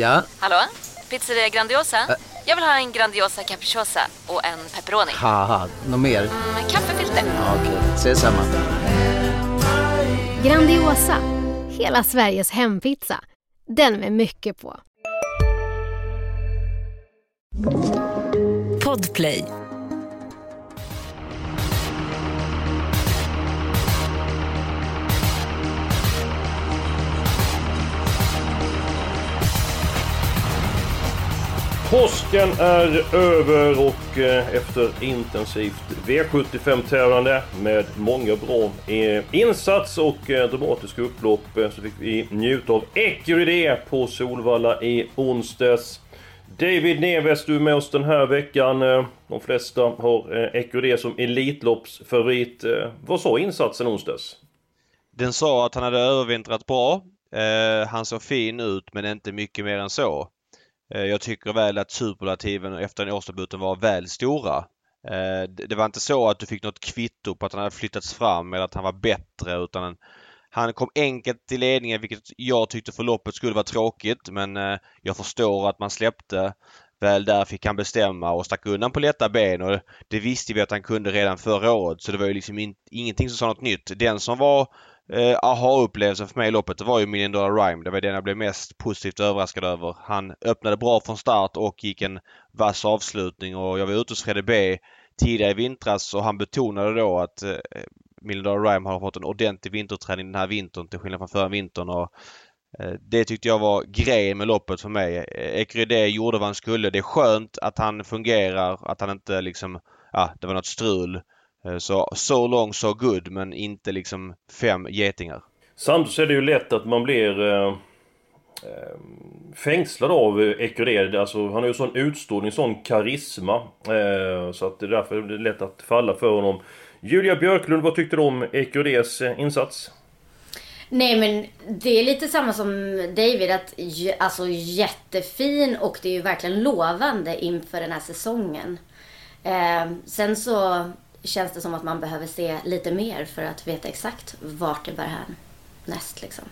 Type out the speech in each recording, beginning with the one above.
Ja? Hallå? Pizzeria Grandiosa? Jag vill ha en Grandiosa capriciosa och en pepperoni. Haha, något mer? Med kaffefilter. Ja, Okej, ses samma. Grandiosa, hela Sveriges hempizza. Den med mycket på. Podplay. Påsken är över och eh, efter intensivt V75-tävlande med många bra eh, insats och eh, dramatiska upplopp så fick vi njuta av Ecuride på Solvalla i onsdags. David Neves, du är med oss den här veckan. De flesta har Ecuride som Elitloppsfavorit. Vad sa insatsen onsdags? Den sa att han hade övervintrat bra. Han såg fin ut men inte mycket mer än så. Eh, jag tycker väl att superlativen efter den årsdebuten var väl stora. Eh, det var inte så att du fick något kvitto på att han hade flyttats fram eller att han var bättre utan han kom enkelt till ledningen vilket jag tyckte förloppet skulle vara tråkigt men eh, jag förstår att man släppte. Väl där fick han bestämma och stack undan på lätta ben och det visste vi att han kunde redan förra året så det var ju liksom ingenting som sa något nytt. Den som var eh, aha-upplevelsen för mig i loppet det var ju Million Dollar Rhyme. Det var den jag blev mest positivt överraskad över. Han öppnade bra från start och gick en vass avslutning och jag var ute hos Fredde B tidigare i vintras och han betonade då att eh, Million Dollar Rhyme har fått en ordentlig vinterträning den här vintern till skillnad från förra vintern. Och, eh, det tyckte jag var grejen med loppet för mig. Eh, Ecrydé gjorde vad han skulle. Det är skönt att han fungerar, att han inte liksom, ja, det var något strul. Eh, så so long so good men inte liksom fem getingar. Samtidigt så är det ju lätt att man blir eh, eh fängslad av Ecuré. Alltså, han har ju sån utstrålning, sån karisma. Eh, så att det är därför det är lätt att falla för honom. Julia Björklund, vad tyckte du om Ecurés eh, insats? Nej men det är lite samma som David. Att, alltså jättefin och det är ju verkligen lovande inför den här säsongen. Eh, sen så känns det som att man behöver se lite mer för att veta exakt vart det bär hän näst liksom.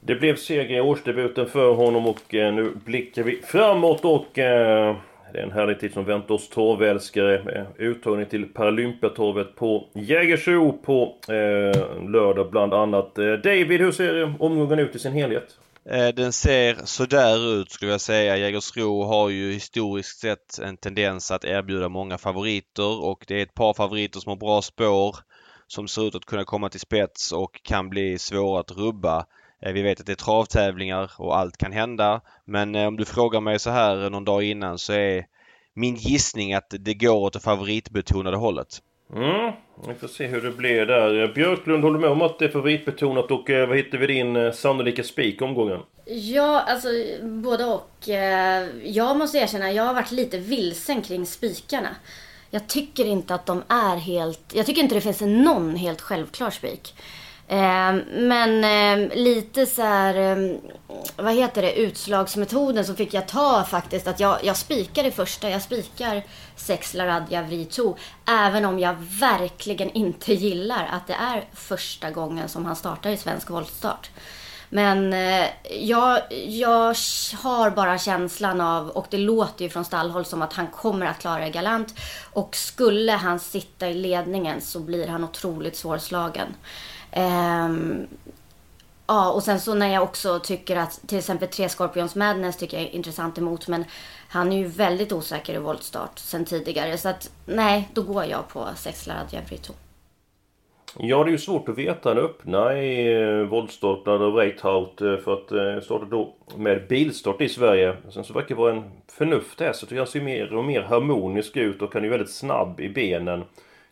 Det blev seger i årsdebuten för honom och eh, nu blickar vi framåt och eh, det är en härlig tid som väntar oss torvälskare med uttagning till Paralympiatorvet på Jägersro på eh, lördag bland annat. Eh, David, hur ser omgången ut i sin helhet? Eh, den ser sådär ut skulle jag säga. Jägersro har ju historiskt sett en tendens att erbjuda många favoriter och det är ett par favoriter som har bra spår som ser ut att kunna komma till spets och kan bli svåra att rubba. Eh, vi vet att det är travtävlingar och allt kan hända. Men eh, om du frågar mig så här någon dag innan så är min gissning att det går åt det favoritbetonade hållet. Mm, vi får se hur det blir där. Björklund, håller med om att det är favoritbetonat och eh, vad hittar vi din eh, sannolika spik omgången? Ja, alltså både och. Eh, jag måste erkänna, jag har varit lite vilsen kring spikarna. Jag tycker inte att de är helt... Jag tycker inte det finns någon helt självklar spik. Ehm, men ehm, lite så här, ehm, vad heter det, utslagsmetoden så fick jag ta faktiskt att jag, jag spikar det första. Jag spikar sex Laradja Vrito. Även om jag verkligen inte gillar att det är första gången som han startar i svensk voltstart. Men eh, jag, jag har bara känslan av, och det låter ju från stallhåll som att han kommer att klara det galant. Och skulle han sitta i ledningen så blir han otroligt svårslagen. Um, ja, och sen så när jag också tycker att till exempel tre Scorpions Madness tycker jag är intressant emot. Men han är ju väldigt osäker i voltstart sen tidigare. Så att nej, då går jag på sex Larad Ja, det är ju svårt att veta. Han öppna i eh, voltstartade Reithout eh, för att eh, starta då med bilstart i Sverige. Sen så verkar det vara en förnuft här så tycker han ser mer och mer harmonisk ut och han är väldigt snabb i benen.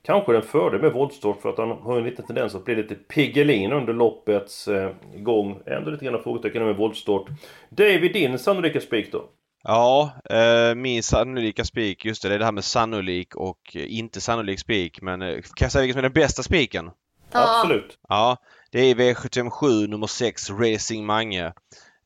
Kanske den fördel med voltstart för att han har en liten tendens att bli lite piggelin under loppets eh, gång. Ändå lite grann frågetecken med voltstart. David, din sannolika spik då? Ja, eh, min sannolika spik, just det, det är det här med sannolik och inte sannolik spik. Men eh, kan jag säga vilken som är den bästa spiken? Ja. Absolut. Ja, det är V757 nummer 6 Racing Mange.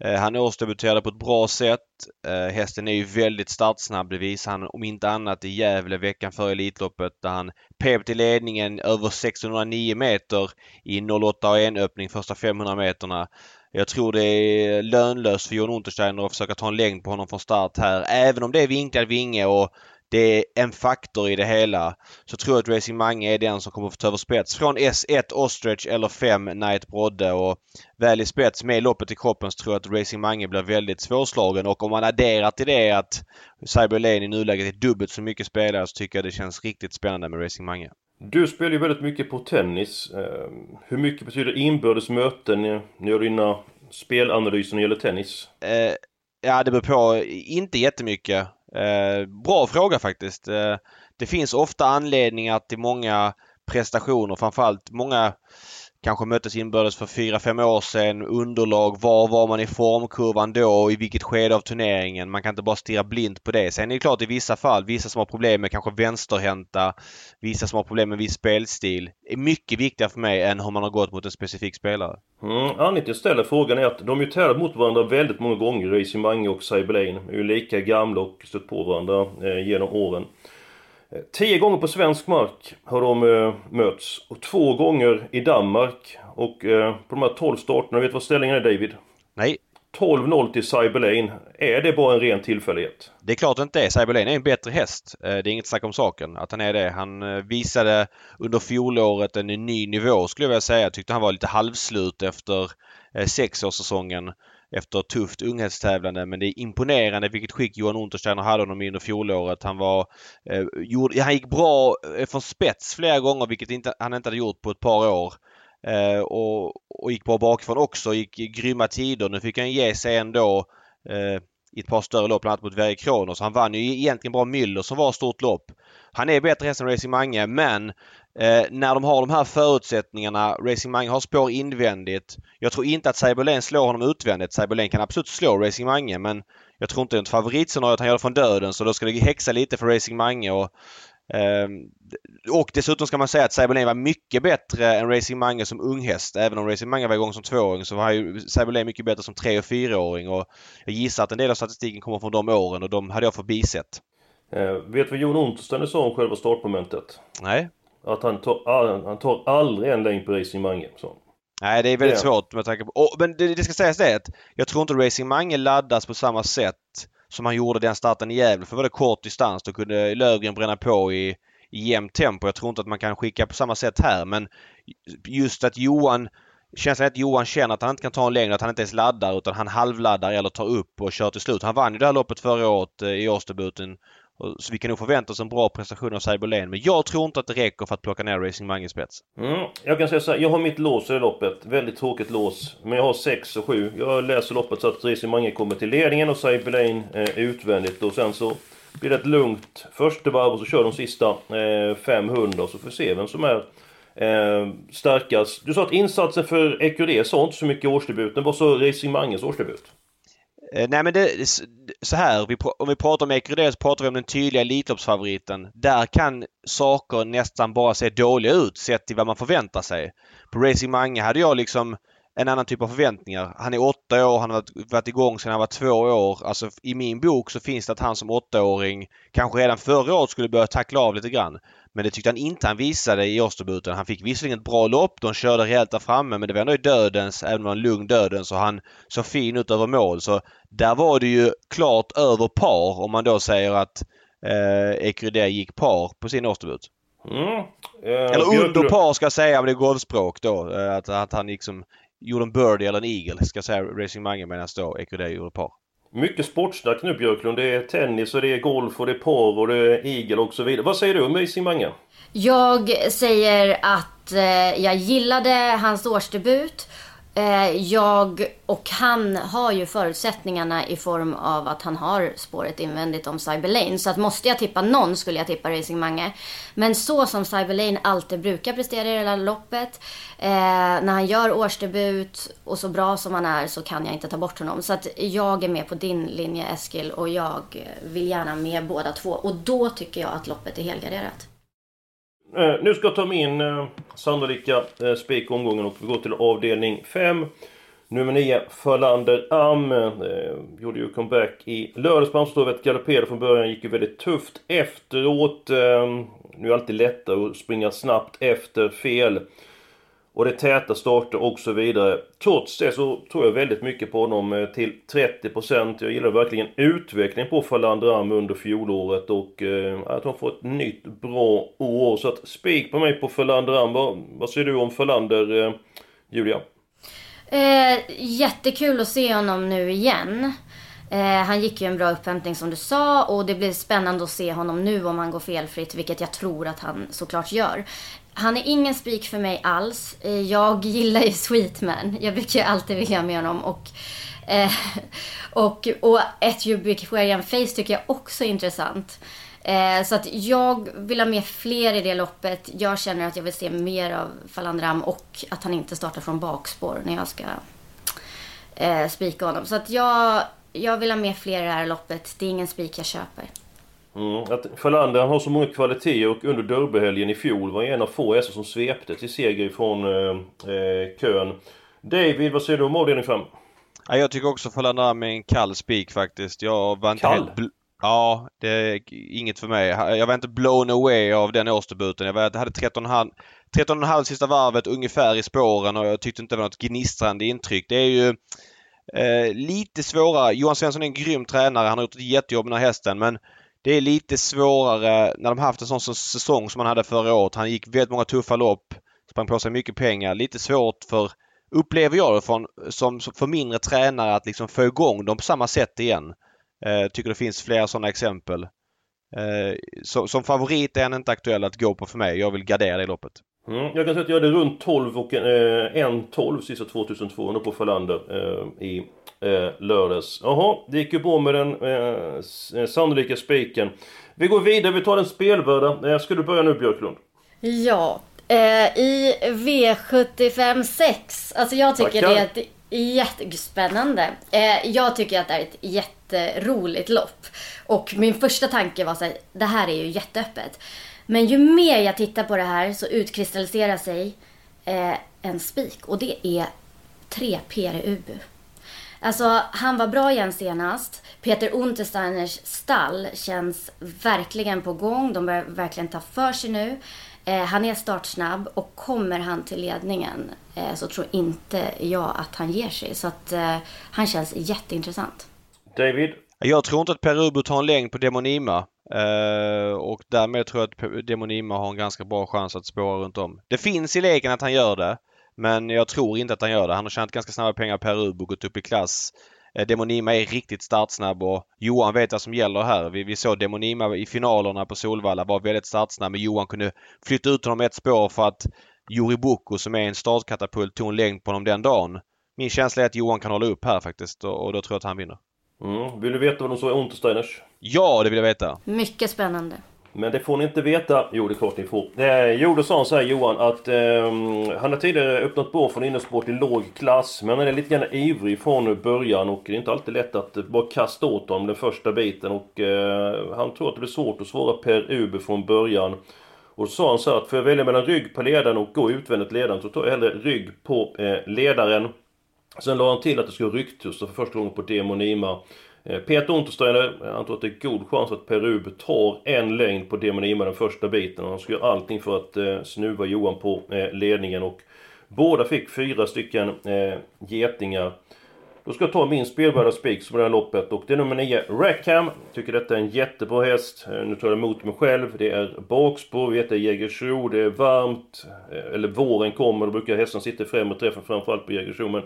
Eh, han årsdebuterade på ett bra sätt. Eh, hästen är ju väldigt startsnabb. Det visar han om inte annat i Gävle veckan före Elitloppet där han pep till ledningen över 609 meter i 08 och 1 öppning första 500 meterna. Jag tror det är lönlöst för Jon Untersteiner att försöka ta en längd på honom från start här. Även om det är vinklad vinge och det är en faktor i det hela. Så tror jag att Racing Mange är den som kommer att få ta över spets. Från S1 Ostrich eller 5 Knight Brodde och väl i spets med loppet i kroppen så tror jag att Racing Mange blir väldigt svårslagen och om man adderar till det att Cyber Lane i nuläget är dubbelt så mycket spelare så tycker jag det känns riktigt spännande med Racing Mange. Du spelar ju väldigt mycket på tennis. Eh, hur mycket betyder inbördes möten när du gör dina spelanalyser när det gäller tennis? Eh, ja, det beror på. Inte jättemycket. Eh, bra fråga faktiskt. Eh, det finns ofta anledningar till många prestationer, framförallt många kanske möttes inbördes för 4-5 år sedan. Underlag, var var man i formkurvan då och i vilket skede av turneringen. Man kan inte bara stirra blint på det. Sen är det klart i vissa fall, vissa som har problem med kanske vänsterhänta, vissa som har problem med viss spelstil, är mycket viktigare för mig än hur man har gått mot en specifik spelare. Mm, anledningen till att jag ställer frågan är att de har ju tävlat mot varandra väldigt många gånger, Racing Mange och Cyberlane. De är ju lika gamla och stött på varandra eh, genom åren. Tio gånger på svensk mark har de eh, mötts och två gånger i Danmark. Och eh, på de här 12 starterna, vet du vad ställningen är David? Nej. 12-0 till Cyberlane. Är det bara en ren tillfällighet? Det är klart inte det. Cyberlane är en bättre häst. Eh, det är inget snack om saken att han är det. Han visade under fjolåret en ny nivå skulle jag vilja säga. Jag tyckte han var lite halvslut efter sexårssäsongen efter tufft unghetstävlande. Men det är imponerande vilket skick Johan Untersteiner hade honom i under fjolåret. Han var... Eh, gjorde, han gick bra eh, från spets flera gånger vilket inte, han inte hade gjort på ett par år. Eh, och, och gick bra bakifrån också. Gick grymma tider. Nu fick han ge sig ändå eh, i ett par större lopp, bland annat mot Verre Kronos. Han vann ju egentligen bra Müller som var ett stort lopp. Han är bättre häst än Racing Mange men Eh, när de har de här förutsättningarna, Racing Mange har spår invändigt. Jag tror inte att Cyberlane slår honom utvändigt. Cyberlane kan absolut slå Racing Mange men jag tror inte det är ett favoritscenario att han gör det från döden så då ska det häxa lite för Racing Mange. Och, och dessutom ska man säga att Cyberlane var mycket bättre än Racing Mange som unghäst. Även om Racing Mange var igång som tvååring så var ju Cyberlane mycket bättre som tre och fyraåring. Och jag gissar att en del av statistiken kommer från de åren och de hade jag förbisett. Eh, vet vad Jon Untersteiner sa om själva startmomentet? Nej. Att han tar, han tar aldrig en längd på Racing Mange. Så. Nej, det är väldigt ja. svårt med tanke på... Oh, men det, det ska sägas det att jag tror inte Racing Mange laddas på samma sätt som han gjorde den starten i Gävle. För var det kort distans då kunde Lövgren bränna på i, i jämnt tempo. Jag tror inte att man kan skicka på samma sätt här men just att Johan Känslan är att Johan känner att han inte kan ta en längre, att han inte ens laddar utan han halvladdar eller tar upp och kör till slut. Han vann ju det här loppet förra året eh, i årsdebuten så vi kan nog förvänta oss en bra prestation av Cyberlane. Men jag tror inte att det räcker för att plocka ner Racing Mange spets. Mm, jag kan säga så här, jag har mitt lås i loppet. Väldigt tråkigt lås. Men jag har 6 och 7. Jag läser loppet så att Racing Mange kommer till ledningen och Cyberlane eh, utvändigt. Och sen så blir det ett lugnt första varv och så kör de sista eh, 500 och så får vi se vem som är eh, starkast. Du sa att insatsen för EQD sa inte så mycket i årsdebuten. Vad sa Racing Manges årsdebut? Eh, nej men det, så här, vi, om vi pratar om Ekerö så pratar vi om den tydliga Elitloppsfavoriten. Där kan saker nästan bara se dåliga ut sett till vad man förväntar sig. På Racing Mange hade jag liksom en annan typ av förväntningar. Han är åtta år, han har varit igång sedan han var två år. Alltså i min bok så finns det att han som åttaåring kanske redan förra året skulle börja tackla av lite grann. Men det tyckte han inte han visade i årsdebuten. Han fick visserligen ett bra lopp. De körde rejält där framme men det var ändå i dödens, även om det var en lugn dödens och han såg fin ut över mål. Så där var det ju klart över par om man då säger att eh, Ecrydé gick par på sin årsdebut. Mm. Uh, eller under par ska jag säga men det är golfspråk då. Eh, att, att han liksom gjorde en birdie eller en eagle ska jag säga Racing Mange medan då Ecrydé gjorde par. Mycket sportsnack nu Björklund. Det är tennis och det är golf och det är par och det är igel och så vidare. Vad säger du om Racing Mange? Jag säger att eh, jag gillade hans årsdebut. Eh, jag och han har ju förutsättningarna i form av att han har spåret invändigt om Cyberlane. Så att måste jag tippa någon skulle jag tippa Racing Mange. Men så som Cyberlane alltid brukar prestera i det här loppet. Eh, när han gör årsdebut och så bra som han är så kan jag inte ta bort honom. Så att jag är med på din linje Eskil och jag vill gärna med båda två. Och då tycker jag att loppet är helgarderat. Uh, nu ska jag ta min eh, sannolika eh, spikomgången och vi går till avdelning 5. Nummer 9, Förlander Am. Eh, gjorde ju comeback i lördags på Amstorvet. Galopperade från början, gick ju väldigt tufft efteråt. Eh, nu är det alltid lättare att springa snabbt efter fel. Och det är täta starter och så vidare. Trots det så tror jag väldigt mycket på honom eh, till 30%. Jag gillar verkligen utvecklingen på Falander Am under fjolåret och eh, att han får ett nytt bra år. Så att spik på mig på Falander Am. Vad, vad säger du om Falander, eh, Julia? Eh, jättekul att se honom nu igen. Eh, han gick ju en bra upphämtning som du sa och det blir spännande att se honom nu om han går felfritt, vilket jag tror att han såklart gör. Han är ingen spik för mig alls. Eh, jag gillar ju Sweetman. Jag brukar ju alltid vilja ha med honom. Och, eh, och, och ett ubiquarian face tycker jag också är intressant. Eh, så att jag vill ha med fler i det loppet. Jag känner att jag vill se mer av Falandram och att han inte startar från bakspår när jag ska eh, spika honom. Så att jag, jag vill ha med fler i det här loppet. Det är ingen spik jag köper. Mm, att Falander han har så många kvaliteter och under derbyhelgen i fjol var en av få hästar som svepte till seger från eh, eh, kön. David, vad säger du om avdelning 5? Ja, jag tycker också Falander med en kall spik faktiskt. Jag var inte Kall? helt... Ja, det är inget för mig. Jag var inte blown away av den årsdebuten. Jag var, hade 13,5 13,5 sista varvet ungefär i spåren och jag tyckte inte det var något gnistrande intryck. Det är ju eh, lite svårare. Johan Svensson är en grym tränare. Han har gjort ett jättejobb med den här hästen men det är lite svårare när de haft en sån säsong som han hade förra året. Han gick väldigt många tuffa lopp. Sprang på sig mycket pengar. Lite svårt för, upplever jag det från, som, för mindre tränare att liksom få igång dem på samma sätt igen. Eh, tycker det finns flera sådana exempel. Eh, så, som favorit är han inte aktuell att gå på för mig. Jag vill gardera det loppet. Mm, jag kan säga att jag hade runt 12 och eh, en 12 sista 2200 på Falander eh, i eh, lördags. Jaha, det gick ju bra med den eh, eh, sannolika spiken. Vi går vidare, vi tar den spelvärda. Eh, ska du börja nu Björklund? Ja, eh, i V75 6. Alltså jag tycker Tackar. det är ett jättespännande. Eh, jag tycker att det är ett jätteroligt lopp. Och min första tanke var så här, det här är ju jätteöppet. Men ju mer jag tittar på det här så utkristalliserar sig eh, en spik. Och det är 3 Pere Ubu. Alltså, han var bra igen senast. Peter Untersteiners stall känns verkligen på gång. De börjar verkligen ta för sig nu. Eh, han är startsnabb och kommer han till ledningen eh, så tror inte jag att han ger sig. Så att eh, han känns jätteintressant. David? Jag tror inte att Perubo tar en längd på Demonima. Eh, och därmed tror jag att Demonima har en ganska bra chans att spåra runt om. Det finns i leken att han gör det. Men jag tror inte att han gör det. Han har tjänat ganska snabba pengar Perubo, gått upp i klass. Eh, Demonima är riktigt startsnabb och Johan vet vad som gäller här. Vi, vi såg Demonima i finalerna på Solvalla var väldigt startsnabb men Johan kunde flytta ut honom ett spår för att Juri Boko som är en startkatapult tog en längd på honom den dagen. Min känsla är att Johan kan hålla upp här faktiskt och, och då tror jag att han vinner. Mm. Vill du veta vad de sa i Untersteiners? Ja, det vill jag veta. Mycket spännande. Men det får ni inte veta. Jo, det är klart ni får. Eh, jo, då sa han så här Johan att eh, han har tidigare öppnat bår från innersport i låg klass. Men han är lite grann ivrig från början och det är inte alltid lätt att eh, bara kasta åt honom den första biten. Och eh, han tror att det blir svårt att svara Per Uber från början. Och så sa han så här att för att välja mellan rygg på ledaren och gå utvändigt ledaren så tar jag hellre rygg på eh, ledaren. Sen la han till att det skulle rycktussa för första gången på Demonima. Eh, Peter Untersteiner, han tror att det är god chans att Perub tar en längd på Demonima den första biten. Han ska göra allting för att eh, snuva Johan på eh, ledningen och båda fick fyra stycken eh, getingar. Då ska jag ta min spelvärda spik är det här loppet och det är nummer 9, Rackham. Tycker detta är en jättebra häst. Eh, nu tar jag emot mig själv. Det är bakspår, vi vet det är Jägersro, det är varmt. Eh, eller våren kommer, då brukar hästen sitta i främre träffen framförallt på Jägersro. Men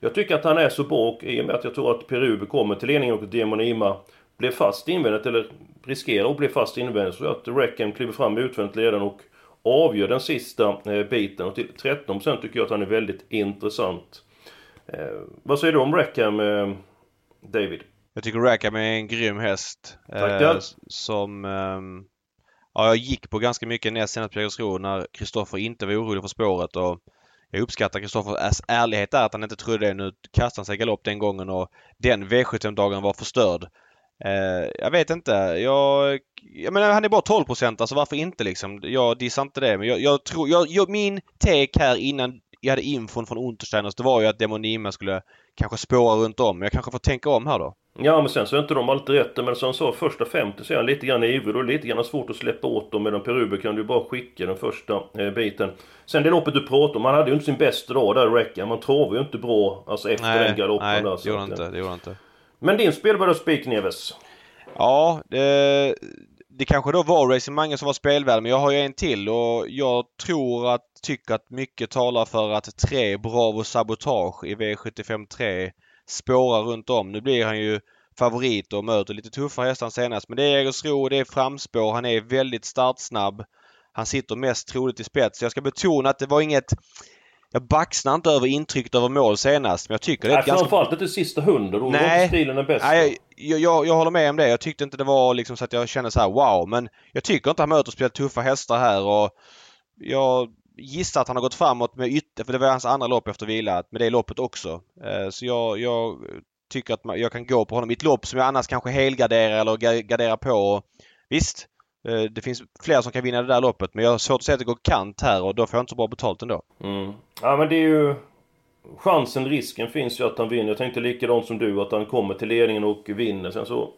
jag tycker att han är så bra och i och med att jag tror att Perube kommer till ledningen och Demonima blir fast invändigt eller riskerar att bli fast invändigt så att Rackham kliver fram utvändigt ledaren och avgör den sista eh, biten. Och till 13% tycker jag att han är väldigt intressant. Eh, vad säger du om Rackham, eh, David? Jag tycker Rackham är en grym häst. Tackar. Eh, som... ehm, ja, jag gick på ganska mycket näst senast på Jägersro när Kristoffer inte var orolig för spåret och jag uppskattar Kristoffers ärlighet där att han inte trodde det. Nu kastade han sig galopp den gången och den V75-dagen var förstörd. Eh, jag vet inte. Jag, jag menar han är bara 12% alltså varför inte liksom? Jag dissar inte det men jag, jag tror... Jag, jag, min take här innan jag hade infon från Untersteiners det var ju att Demonima skulle kanske spåra runt om. Jag kanske får tänka om här då. Ja men sen så är inte de alltid rätt men som han sa första 50 så är han lite grann ivrig och lite grann svårt att släppa åt dem medan Peruber kan du bara skicka den första eh, biten. Sen det loppet du pratar om, han hade ju inte sin bästa dag där Reckham. Man travar ju inte bra alltså efter Nej, den galoppen nej, där. det så gjorde han inte. eh, Det gjorde inte. Men din spelvärda spik Neves? Ja, det, det kanske då var Racing Mange som var spelvärd men jag har ju en till och jag tror att, tycker att mycket talar för att tre Bravo Sabotage i V75 3 spårar runt om. Nu blir han ju favorit och möter lite tuffare hästar senast men det är Jägersro, det är framspår, han är väldigt startsnabb. Han sitter mest troligt i spets. Jag ska betona att det var inget jag baxnar inte över intrycket över mål senast men jag tycker det är Nej, ett ganska... framförallt inte sista hundra, då Nej. stilen den bästa. Nej, jag, jag, jag håller med om det. Jag tyckte inte det var liksom så att jag kände så här wow. Men jag tycker inte han möter speciellt tuffa hästar här och jag gissar att han har gått framåt med ytter, för det var hans andra lopp efter vila, med det loppet också. Eh, Så jag, jag tycker att man, jag kan gå på honom i ett lopp som jag annars kanske helgarderar eller garderar på. Och Visst, eh, det finns fler som kan vinna det där loppet men jag har svårt att se att det går kant här och då får jag inte så bra betalt ändå. Mm. Ja men det är ju... Chansen, risken finns ju att han vinner. Jag tänkte likadant som du, att han kommer till ledningen och vinner. Sen så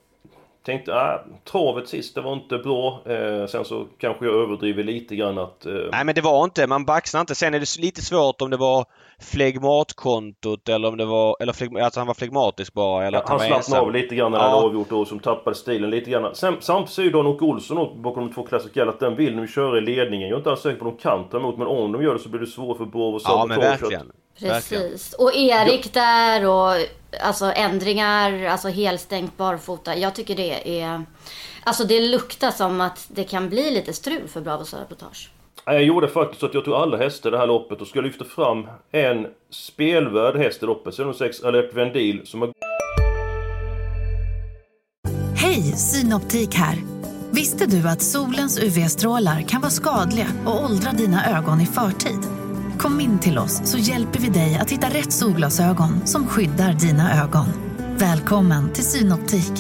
tänkte jag, ah, travet sist, det var inte bra. Eh, sen så kanske jag överdriver lite grann att... Eh, Nej men det var inte, man baxnar inte. Sen är det lite svårt om det var flegmatkontot eller om det var, eller fleg, att han var flegmatisk bara eller att han, han var slappnade av lite grann när Ja. hade avgjort och som tappade stilen lite grann. Sen, samtidigt säger ju Dan-Åke Olsson och bakom de två klassikerna att den vill nu köra i ledningen. Jag är inte alls säker på att de kan ta emot men om de gör det så blir det svårt för Bravo Ja men Sabotage att- verkligen. Verkligen. Precis. Och Erik där och alltså ändringar, alltså helstängt barfota. Jag tycker det är... Alltså det luktar som att det kan bli lite strul för Bravo Sabotage. Nej, Jag gjorde faktiskt så att jag tog alla hästar i det här loppet och ska lyfta fram en spelvärd häst i loppet. Sen 6 Alert Vendil som har Hej, Synoptik här. Visste du att solens UV-strålar kan vara skadliga och åldra dina ögon i förtid? Kom in till oss så hjälper vi dig att hitta rätt solglasögon som skyddar dina ögon. Välkommen till Synoptik.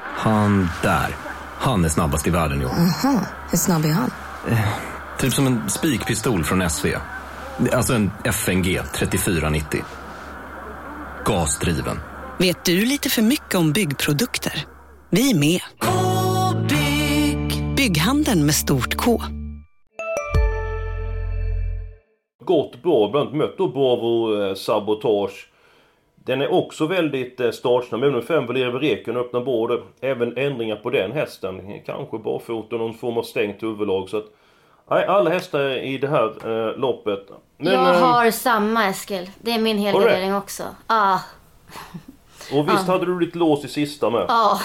Han där. Han är snabbast i världen i år. Hur snabb är han? Typ som en spikpistol från SV. Alltså en FNG 3490. Gasdriven. Vet du lite för mycket om byggprodukter? Vi är med. bygg Bygghandeln med stort K. gått bra. Bland annat mött då Bravo eh, Sabotage. Den är också väldigt eh, startsnabb. Även om fem Valeri Reken öppnar både även ändringar på den hästen. Kanske barfota och någon form av stängt huvudlag. Så att, nej, alla hästar i det här eh, loppet. Men, jag eh, har samma Eskil. Det är min helgardering också. Ah, Och visst hade du lite lås i sista med? Ja.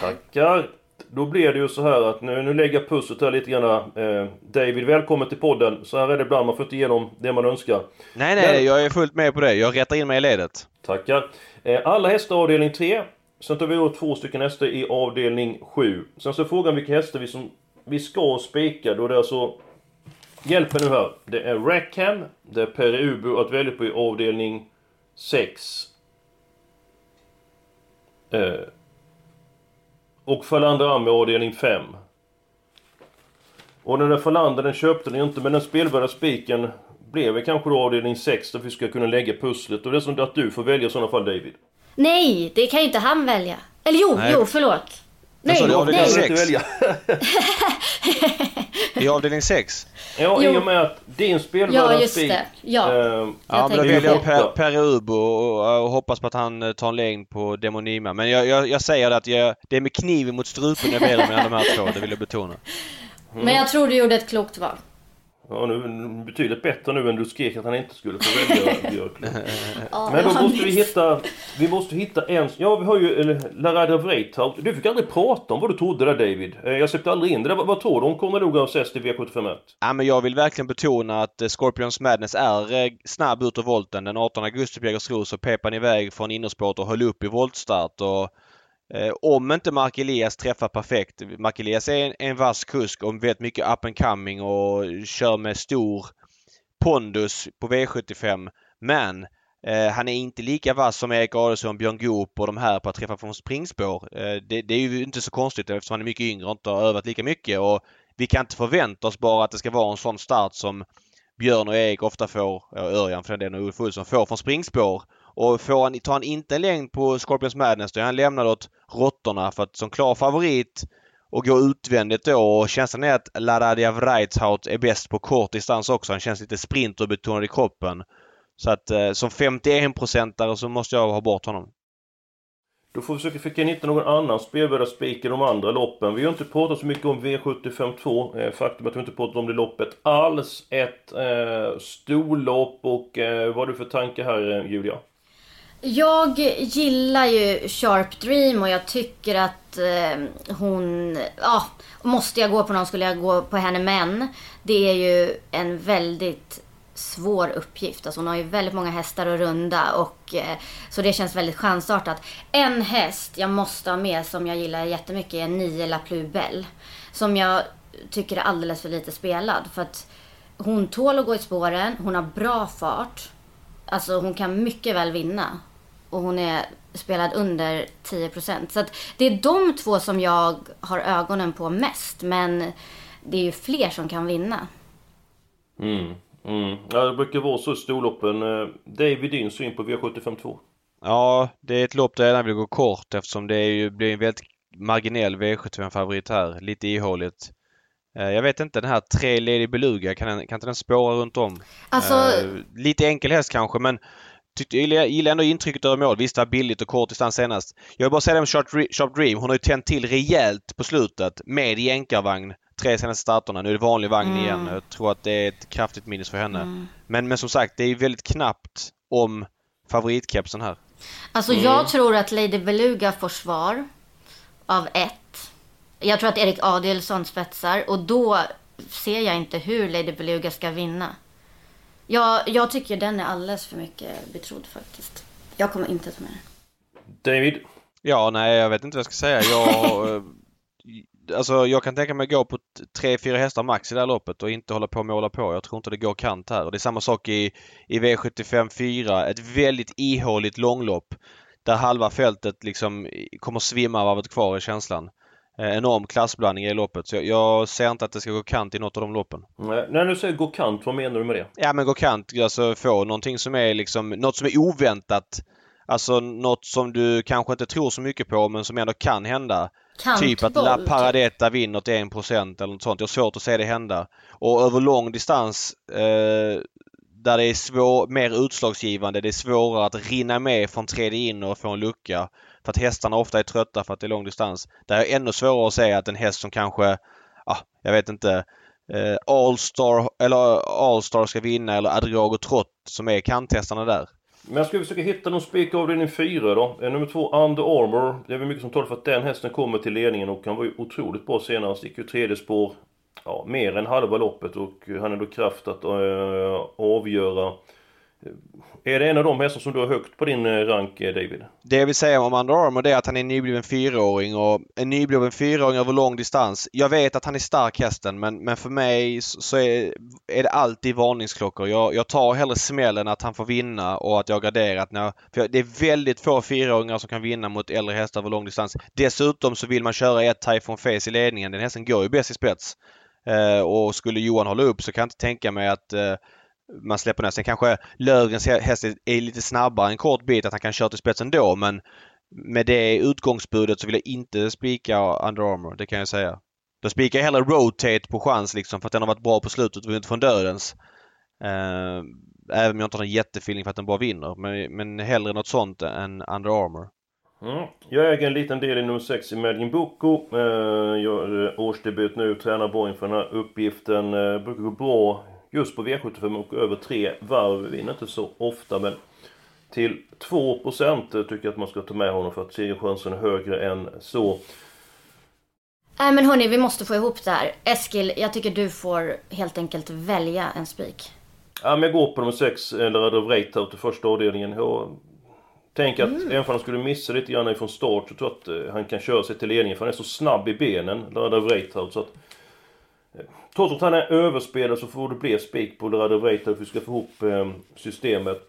Tackar! Då blir det ju så här att nu, nu lägger jag pusslet här lite grann. Eh, David, välkommen till podden. Så här är det ibland, man får inte igenom det man önskar. Nej nej, Men- jag är fullt med på det. Jag rättar in mig i ledet. Tackar. Eh, alla hästar avdelning 3. Sen tar vi åt två stycken hästar i avdelning 7. Sen så är frågan vilka hästar vi som vi ska spika. Då är det alltså... Hjälp mig nu här. Det är Rackham, det är Pere Ubu att välja på i avdelning 6. Eh, och Falander i avdelning 5. Och den där Falander den köpte ni inte men den spelvärda spiken blev väl kanske då avdelning 6 där vi ska kunna lägga pusslet. Och det är som att du får välja i sådana fall David. Nej, det kan ju inte han välja. Eller jo, Nej. jo, förlåt. Nej, du avdelning nej. sex? Välja. I avdelning 6. Ja, Jo. i och med att din spelvärda Ja, just spik... det. Ja. Eh, Ja, men då väljer jag per, per Ubo och, och hoppas på att han eh, tar en längd på Demonima. Men jag, jag, jag säger att jag, det är med kniven mot strupen jag väljer mellan de här två. Det vill jag betona. Men jag tror du gjorde ett klokt val. Ja, nu betydligt bättre nu än du skrek att han inte skulle få välja Björklund. Ja, Men då måste vi hitta... Vi måste hitta en... Ja, vi har ju Larada Vreithout. Du fick aldrig prata om vad du trodde där David. Eh, Jag släppte aldrig in det. där. Vad, vad tror du? Hon kommer nog av ses till V751. Ja, men jag vill verkligen betona att eh, Scorpions Madness är eh, snabb ut ur volten. Den 18 augusti på Jägersro så pep han iväg från innerspåret och höll upp i voltstart. Och, Eh, om inte Mark Elias träffar perfekt. Mark Elias är en, en vass kusk och vet mycket up and coming och kör med stor pondus på V75. Men eh, han är inte lika vass som Erik Adelsson, Björn Goop och de här på att träffa från springspår. Eh, det, det är ju inte så konstigt eftersom han är mycket yngre och inte har övat lika mycket. Och vi kan inte förvänta oss bara att det ska vara en sån start som Björn och Erik ofta får, ja, Örjan för den delen och Ulf Olsson får från springspår. Och får han, tar han inte en längd på Scorpions Madness då är han lämnad åt råttorna för att som klar favorit och gå utvändigt då och känslan är att Laradia Vreitshout är bäst på kort distans också. Han känns lite sprinterbetonad i kroppen. Så att eh, som 51-procentare så måste jag ha bort honom. Då får vi försöka fick hitta någon annan spelvärda i de andra loppen. Vi har inte pratat så mycket om V752. Eh, faktum är att vi inte pratat om det loppet alls. Ett eh, storlopp och eh, vad har du för tanke här eh, Julia? Jag gillar ju Sharp Dream och jag tycker att eh, hon... Ja, måste jag gå på någon skulle jag gå på henne men det är ju en väldigt svår uppgift. Alltså hon har ju väldigt många hästar att runda och eh, så det känns väldigt chansartat. En häst jag måste ha med som jag gillar jättemycket är Nio La Plubel. Som jag tycker är alldeles för lite spelad för att hon tål att gå i spåren, hon har bra fart. Alltså hon kan mycket väl vinna. Och hon är spelad under 10%. Så att det är de två som jag har ögonen på mest. Men det är ju fler som kan vinna. Mm. Mm. Ja, det brukar vara så i storloppen. Eh, David, din syn på V752? Ja, det är ett lopp där jag gärna vill gå kort eftersom det är ju, blir en väldigt marginell V75-favorit här. Lite ihåligt. Eh, jag vet inte, den här tre Lady Beluga, kan, den, kan inte den spåra runt om? Alltså... Uh, lite enkel häst kanske men tyckte, jag gillar ändå intrycket över mål. Visst, det var billigt och kort distans senast. Jag vill bara säga det om Sharp Dream. Hon har ju tänt till rejält på slutet med jänkarvagn tre senaste starterna. Nu är det vanlig vagn mm. igen. Jag tror att det är ett kraftigt minus för henne. Mm. Men, men som sagt, det är väldigt knappt om favoritkepsen här. Alltså mm. jag tror att Lady Beluga får svar av ett. Jag tror att Erik Adielsson spetsar och då ser jag inte hur Lady Beluga ska vinna. Jag, jag tycker den är alldeles för mycket betrodd faktiskt. Jag kommer inte ta med den. David? Ja, nej, jag vet inte vad jag ska säga. Jag, eh, alltså, jag kan tänka mig att gå på tre, fyra hästar max i det här loppet och inte hålla på och måla på. Jag tror inte det går kant här. Och det är samma sak i, i V75 4. Ett väldigt ihåligt långlopp där halva fältet liksom kommer svimma av ett kvar i känslan. Eh, enorm klassblandning i loppet. Så jag, jag, ser inte att det ska gå kant i något av de loppen. Nej, när du säger gå kant, vad menar du med det? Ja men gå kant, alltså få någonting som är liksom, något som är oväntat. Alltså något som du kanske inte tror så mycket på men som ändå kan hända. Kantboll. Typ att La Paradetta vinner till 1% eller något sånt. Jag har svårt att se det hända. Och över lång distans eh, där det är svår, mer utslagsgivande, det är svårare att rinna med från tredje in och få en lucka. För att hästarna ofta är trötta för att det är lång distans. Det är ännu svårare att säga att en häst som kanske, ah, jag vet inte, eh, Allstar eller Allstar ska vinna eller Adriago Trott som är kanthästarna där. Men jag skulle försöka hitta någon spik avdelning 4 då. Eh, nummer 2, Under Armour. Det är väl mycket som talar för att den hästen kommer till ledningen och han var ju otroligt bra senast. Gick ju tredje spår, ja, mer än halva loppet och han har då kraft att äh, avgöra eh, är det en av de hästar som du har högt på din eh, rank David? Det jag vill säga om Under Armour det är att han är en nybliven fyraåring och en nybliven fyraåring över lång distans. Jag vet att han är stark hästen men, men för mig så är, är det alltid varningsklockor. Jag, jag tar hellre smällen att han får vinna och att jag garderat när för Det är väldigt få fyraåringar som kan vinna mot äldre hästar över lång distans. Dessutom så vill man köra ett Typhoon Face i ledningen. Den hästen går ju bäst i spets. Eh, och skulle Johan hålla upp så kan jag inte tänka mig att eh, man släpper ner. Sen kanske Lövgrens häst är lite snabbare en kort bit att han kan köra till spetsen då men med det utgångsbudet så vill jag inte spika Under Armour, det kan jag säga. Då spikar jag hellre Rotate på chans liksom för att den har varit bra på slutet och vunnit från dödens. Eh, även om jag inte har någon jättefeeling för att den bara vinner. Men, men hellre något sånt än Under Armour. Mm. Jag äger en liten del i nummer 6 i Medjin Boko. Uh, gör uh, årsdebut nu, tränar bra inför den här uppgiften. Uh, brukar gå bra just på V75 och över tre varv. Vinner inte så ofta men till 2% tycker jag att man ska ta med honom för att segerchansen är högre än så. Nej men hörni, vi måste få ihop det här. Eskil, jag tycker du får helt enkelt välja en spik. Ja men jag går på nummer 6, eller Radov Reitaut i första avdelningen. Jag tänker att mm. även om han skulle missa lite grann ifrån start så tror jag att eh, han kan köra sig till ledningen för han är så snabb i benen, Radov Reitaut. Så att Trots att han är överspelad så får det bli spik på Lorado Vrejta för att vi ska få ihop eh, systemet.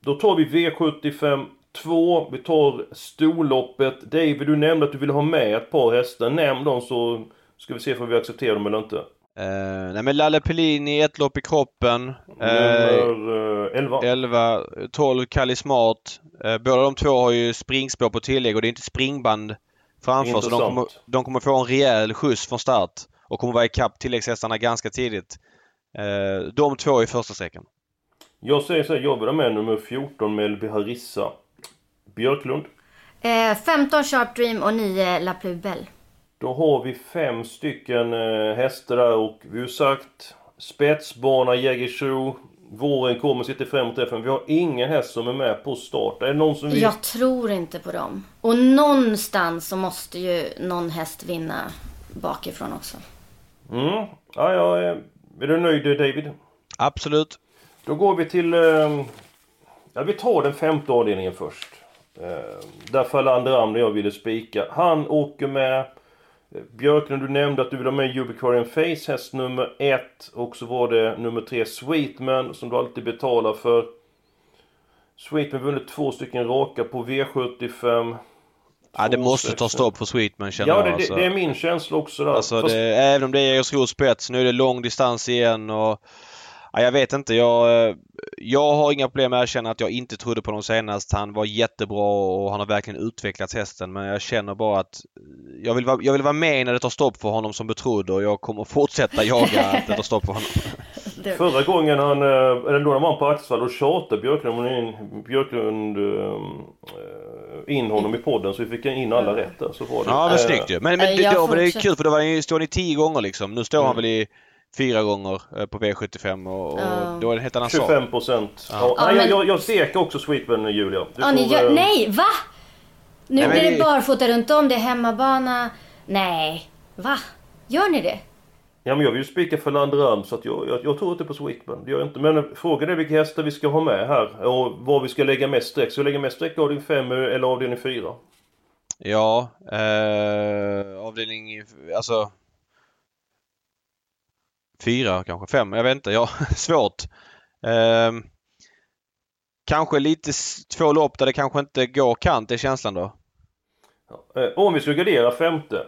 Då tar vi V75 2. Vi tar storloppet. David, du nämnde att du ville ha med ett par hästar. Nämn dem så ska vi se om vi accepterar dem eller inte. Uh, nej men Lalle Pellini, ett lopp i kroppen. Nummer uh, 11. 11. 12 Kalle Smart. Uh, båda de två har ju springspår på tillägg och det är inte springband framför. Så de kommer, de kommer få en rejäl skjuts från start och kommer vara ikapp tilläggshästarna ganska tidigt. Uh, de två i första sträckan. Jag säger så här, jag vill ha med nummer 14 Melby Harissa. Björklund. Eh, 15 Sharp Dream och 9 La Plubel. Då har vi fem stycken eh, hästar där och vi har sagt spetsbana Jägersro. Våren kommer sitter framåt FN. Vi har ingen häst som är med på start. Är det någon som vill... Jag tror inte på dem. Och någonstans så måste ju någon häst vinna bakifrån också. Mm. Ja, ja, är du nöjd David? Absolut. Då går vi till... Eh, ja, vi tar den femte avdelningen först. Eh, där Falander Amner jag ville spika. Han åker med... Björklund, du nämnde att du vill ha med Ubiquarian Face, häst nummer ett. Och så var det nummer tre Sweetman, som du alltid betalar för. Sweetman vunnit två stycken raka på V75. Ja, det måste ta stopp för Sweetman känner ja, jag. Ja, det, alltså. det, är min känsla också där. Alltså, Fast... det, även om det är Jägersro spets, nu är det lång distans igen och... Ja, jag vet inte. Jag, jag har inga problem med att erkänna att jag inte trodde på honom senast. Han var jättebra och han har verkligen utvecklat hästen. Men jag känner bara att jag vill, vara, jag vill vara med när det tar stopp för honom som betrodd och jag kommer fortsätta jaga att det tar stopp för honom. Förra gången han, eller då han var på Axevall, då tjatade Björklund in, Björklund in honom i podden så vi fick in alla rätt där. Så var det. Ja men snyggt ju. Men, men det, då var det kul för då var han, stod ni tio gånger liksom. Nu står mm. han väl i fyra gånger på V75 och, och uh. då är det en helt annan 25 procent. Ja. Ja, nej, jag, jag stekar också Sweetman Julia. Ja, ni gör, nej, va? Nu nej, blir det barfota runt om, det är hemmabana. Nej, va? Gör ni det? Ja men jag vill ju spika för Landram så att jag, jag, jag tror inte på Sweetman. Det gör jag inte. Men frågan är vilka hästar vi ska ha med här och var vi ska lägga mest streck. Ska vi lägga mest streck avdelning 5 eller avdelning 4? Ja, eh, avdelning... Alltså... Fyra kanske, fem, jag vet inte. Ja, svårt. Eh, kanske lite två lopp där det kanske inte går kant, är känslan då? Ja, eh, om vi skulle gardera femte.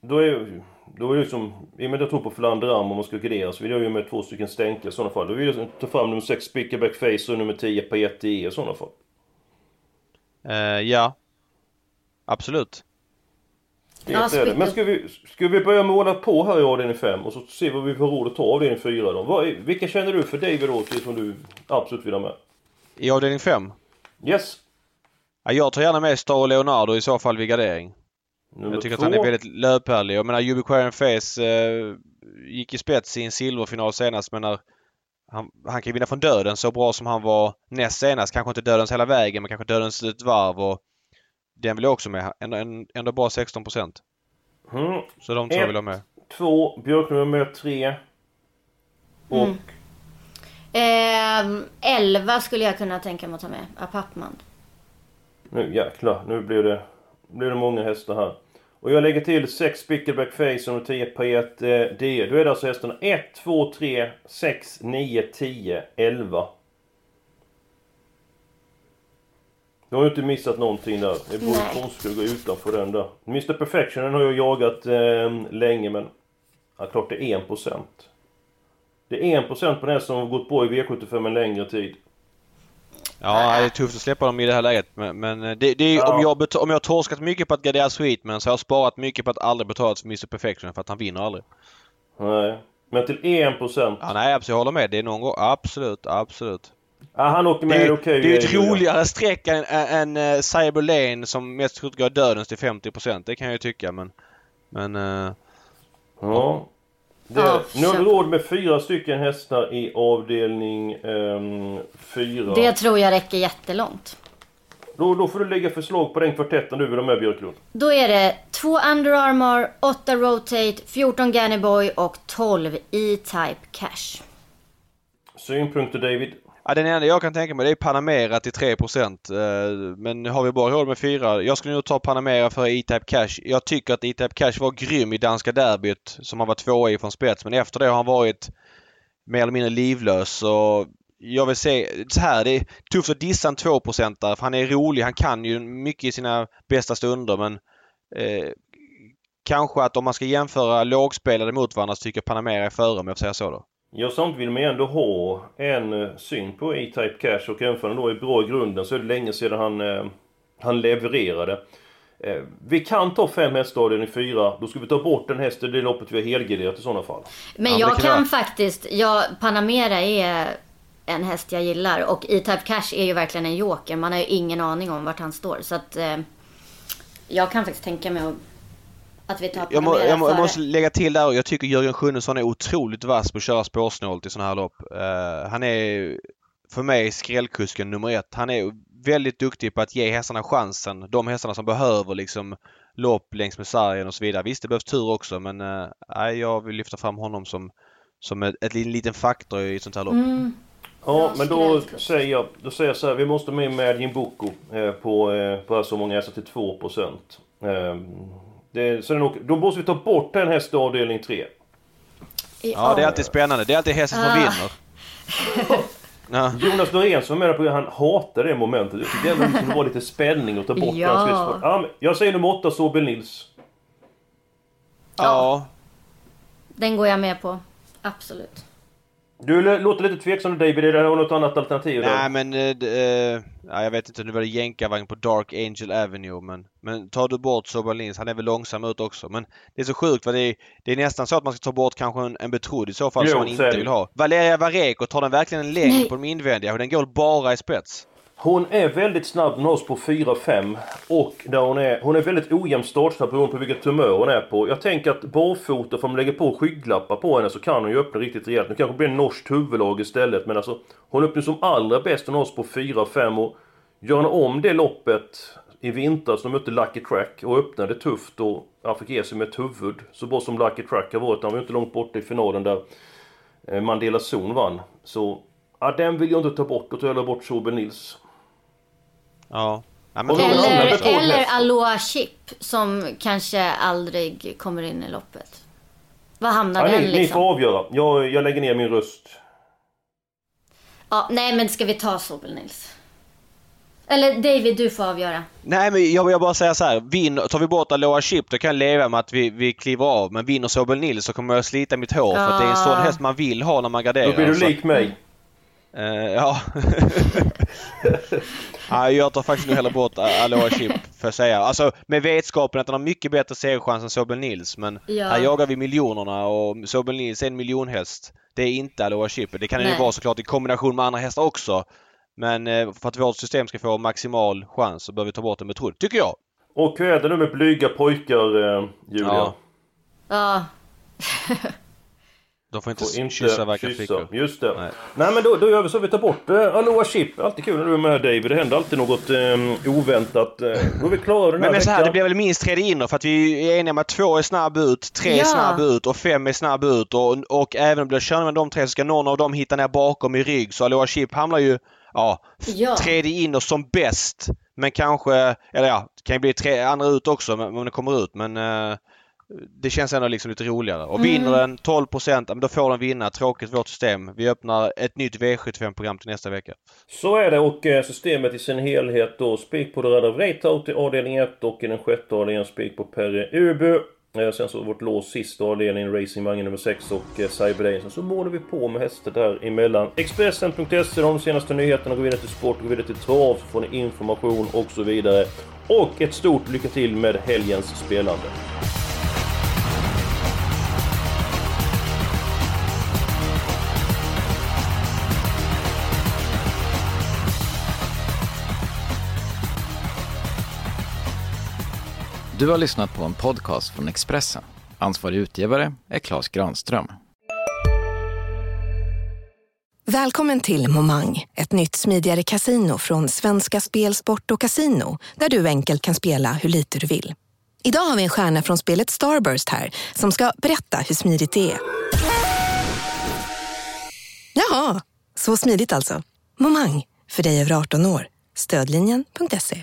Då är, då är det liksom, i och med att jag tror på Flandram om man ska gardera så vill jag ju med två stycken stänkare i sådana fall. Då vill jag ta fram nummer 6 Spickerback Face och nummer 10 Payet i sådana fall. Eh, ja. Absolut. Ja, Men ska vi, ska vi börja måla på här i avdelning 5 och så se vad vi får råd att ta avdelning 4 då? Vad, vilka känner du för David då som du absolut vill ha med? I avdelning 5? Yes. Ja, jag tar gärna med Star Leonardo i så fall vid gardering. Nummer jag tycker två. att han är väldigt löphärlig. Jag menar Ubiquarian Face eh, gick i spets i en silverfinal senast men när han, han kan vinna från döden så bra som han var näst senast. Kanske inte dödens hela vägen men kanske dödens ett varv och den vill jag också med. Ändå, ändå bara 16 procent. Mm. Så de två vill jag ha med. Två, Björklund med tre. Och? Mm. Eh, 11 skulle jag kunna tänka mig att ta med. Apappman. Nu jäklar, nu blir det, blir det många hästar här. Och jag lägger till 6 Spickleback Face och 10 Payet eh, D. Då är det alltså hästarna 1, 2, 3, 6, 9, 10, 11. Du har ju inte missat någonting där. Det borde gå utanför den där. Mr Perfection den har jag jagat eh, länge men... Ja, klart det är 1%. Det är 1% på den som har gått på i V75 en längre tid. Ja, det är tufft att släppa dem i det här läget. Men, men det, det är, ja. om, jag om jag har torskat mycket på att gardera Sweetman så har jag sparat mycket på att aldrig betala för Mr Perfection för att han vinner aldrig. Nej. Men till 1%? Ja, nej, absolut, jag håller med. Det är någon gång. Absolut, absolut. Ja, han åker med, det, är, okay, det är ett roligare streck än, än, än uh, Cyber Lane som mest troligt går dödens till 50%. Det kan jag ju tycka men... Men... Uh, ja. Det, ja, nu har du råd med fyra stycken hästar i avdelning um, fyra. Det tror jag räcker jättelångt. Då, då får du lägga förslag på den kvartetten du vill ha med Björklund. Då är det 2 Under Armour, 8 Rotate, 14 Ganny Boy och 12 E-Type Cash. Synpunkter David? Ja, den enda jag kan tänka mig det är Panamera till 3% eh, Men har vi bara råd med fyra. Jag skulle nog ta Panamera för E-Type Cash. Jag tycker att E-Type Cash var grym i danska derbyt som han var tvåa i från spets. Men efter det har han varit mer eller mindre livlös. Så jag vill se så här. Det är tufft att dissa en 2 för han är rolig. Han kan ju mycket i sina bästa stunder men eh, kanske att om man ska jämföra lågspelare mot varandra så tycker jag Panamera är före om jag får säga så då. Ja, samtidigt vill man ändå ha en eh, syn på E-Type Cash och även han då är bra i grunden så är det länge sedan han, eh, han levererade. Eh, vi kan ta fem hästar i fyra. Då ska vi ta bort en häst i det loppet vi har helgarderat i sådana fall. Men Ja, jag kan faktiskt, ja, Panamera är en häst jag gillar och E-Type Cash är ju verkligen en joker. Man har ju ingen aning om vart han står. Så att eh, jag kan faktiskt tänka mig att, att vi tar Jag, må, jag, må, jag måste lägga till där, jag tycker Jörgen Sjunnesson är otroligt vass på att köra spårsnålt i sådana här lopp. Eh, han är för mig skrällkusken nummer ett. Han är väldigt duktig på att ge hästarna chansen. De hästarna som behöver liksom lopp längs med sargen och så vidare. Visst, det behövs tur också men nej, jag vill lyfta fram honom som, som ett, ett, en liten faktor i ett sånt här lopp. Mm. Ja, men då säger jag, då säger jag så här, vi måste med Madjin Boko eh, på, eh, på så många hästar till 2%. Eh, det, så är nog, då måste vi ta bort en häst i avdelning 3. Ja, det är alltid spännande. Det är alltid hästen som Ah. vinner. Ja. Jonas Norén som är med på han hatar det momentet. Jag tycker ändå det kunde vara lite spänning och ta bort Ja. hans. Ja, jag säger nummer 8, Sobel Nils. ja. Den går jag med på. Absolut. Du låter lite tveksam David, är det något annat alternativ? Nej men, eh, ja, jag vet inte, nu var det jänkarvagn på Dark Angel Avenue men, men tar du bort Sobalins, han är väl långsam ut också men det är så sjukt för det är, det är nästan så att man ska ta bort kanske en, en betrodd i så fall Jo, som man inte vill ha. Valeria Vareko, tar den verkligen en längd på de invändiga och den går bara i spets? Hon är väldigt snabb med oss på 4-5 och där hon är, hon är väldigt ojämn startsnabb beroende på vilket humör hon är på. Jag tänker att barfota, för om man lägger på skygglappar på henne så kan hon ju öppna riktigt rejält. Nu kanske det blir en norskt huvudlag istället men alltså hon öppnar som allra bäst hon oss på 4-5 och gör hon om det loppet i vintras, de mötte Lucky Track och öppnade tufft och Han fick ge sig med ett huvud. Så bra som Lucky Track har varit, han var ju inte långt borta i finalen där eh, Mandela Zon vann. Så ja, den vill jag inte ta bort, då tar jag bort Sobel Nils. Ja. ja men Eller, eller. Aloha Chip som kanske aldrig kommer in i loppet. Vad hamnar Ja, den ni, ni liksom? får avgöra. Jag, jag lägger ner min röst. Ja, nej men ska vi ta Sobel Nils? Eller David, du får avgöra. Nej men jag vill bara säga så här. Vin, tar vi bort Aloha Chip då kan jag leva med att vi, vi kliver av. Men vinner Sobel Nils så kommer jag slita mitt hår. För att det är en sån häst man vill ha när man garderar. Då blir du lik mig. Eh, ja. ja. Jag tar faktiskt nog hellre bort Aloha Chip för att säga. Alltså med vetskapen att han har mycket bättre segerchans än Sobel Nils. Men Ja. här jagar vi miljonerna och Sobel Nils är en miljonhäst. Det är inte Aloha Chip. Det kan det ju vara såklart i kombination med andra hästar också. Men eh, för att vårt system ska få maximal chans så bör vi ta bort en betrodd, tycker jag. Och hur är det nu med blyga pojkar, eh, Julia? Ja. Ja, De får inte, Får inte kyssa varken kyssa. flickor. Just det. Nej. Nej, men då, då gör vi så. Vi tar bort eh, Aloha Chip. Alltid kul när du är med David. Det händer alltid något eh, oväntat. Eh, då är vi klara den här Men, men så här, det blir väl minst tre inner för att vi är eniga om att två är snabb ut, tre är Ja. snabb ut och fem är snabb ut och, och även om det blir kör med de tre så ska någon av dem hitta ner bakom i rygg. Så Aloha Chip hamnar ju, ja, ja. tredje inner som bäst. Men kanske, eller ja, det kan ju bli tre andra ut också men- om det kommer ut men eh, det känns ändå liksom lite roligare. Och vinner Mm. den 12 procent, då får den vinna. Tråkigt vårt system. Vi öppnar ett nytt V75-program till nästa vecka. Så är det och eh, systemet i sin helhet då. Spik på Röda Vreitaut i avdelning 1 och i den sjätte avdelningen spik på Perre Ubu. Eh, sen så vårt lås sista avdelningen Racingvagnen nummer 6 och eh, Cyber Sen så målar vi på med hästar däremellan. Expressen.se, de senaste nyheterna, går vidare till sport, går vidare till trav, så får ni information och så vidare. Och ett stort lycka till med helgens spelande. Du har lyssnat på en podcast från Expressen. Ansvarig utgivare är Klas Granström. Välkommen till Momang, ett nytt smidigare casino från Svenska Spel, Sport och Casino där du enkelt kan spela hur lite du vill. Idag har vi en stjärna från spelet Starburst här som ska berätta hur smidigt det är. Jaha, så smidigt alltså. Momang, för dig över 18 år. Stödlinjen.se.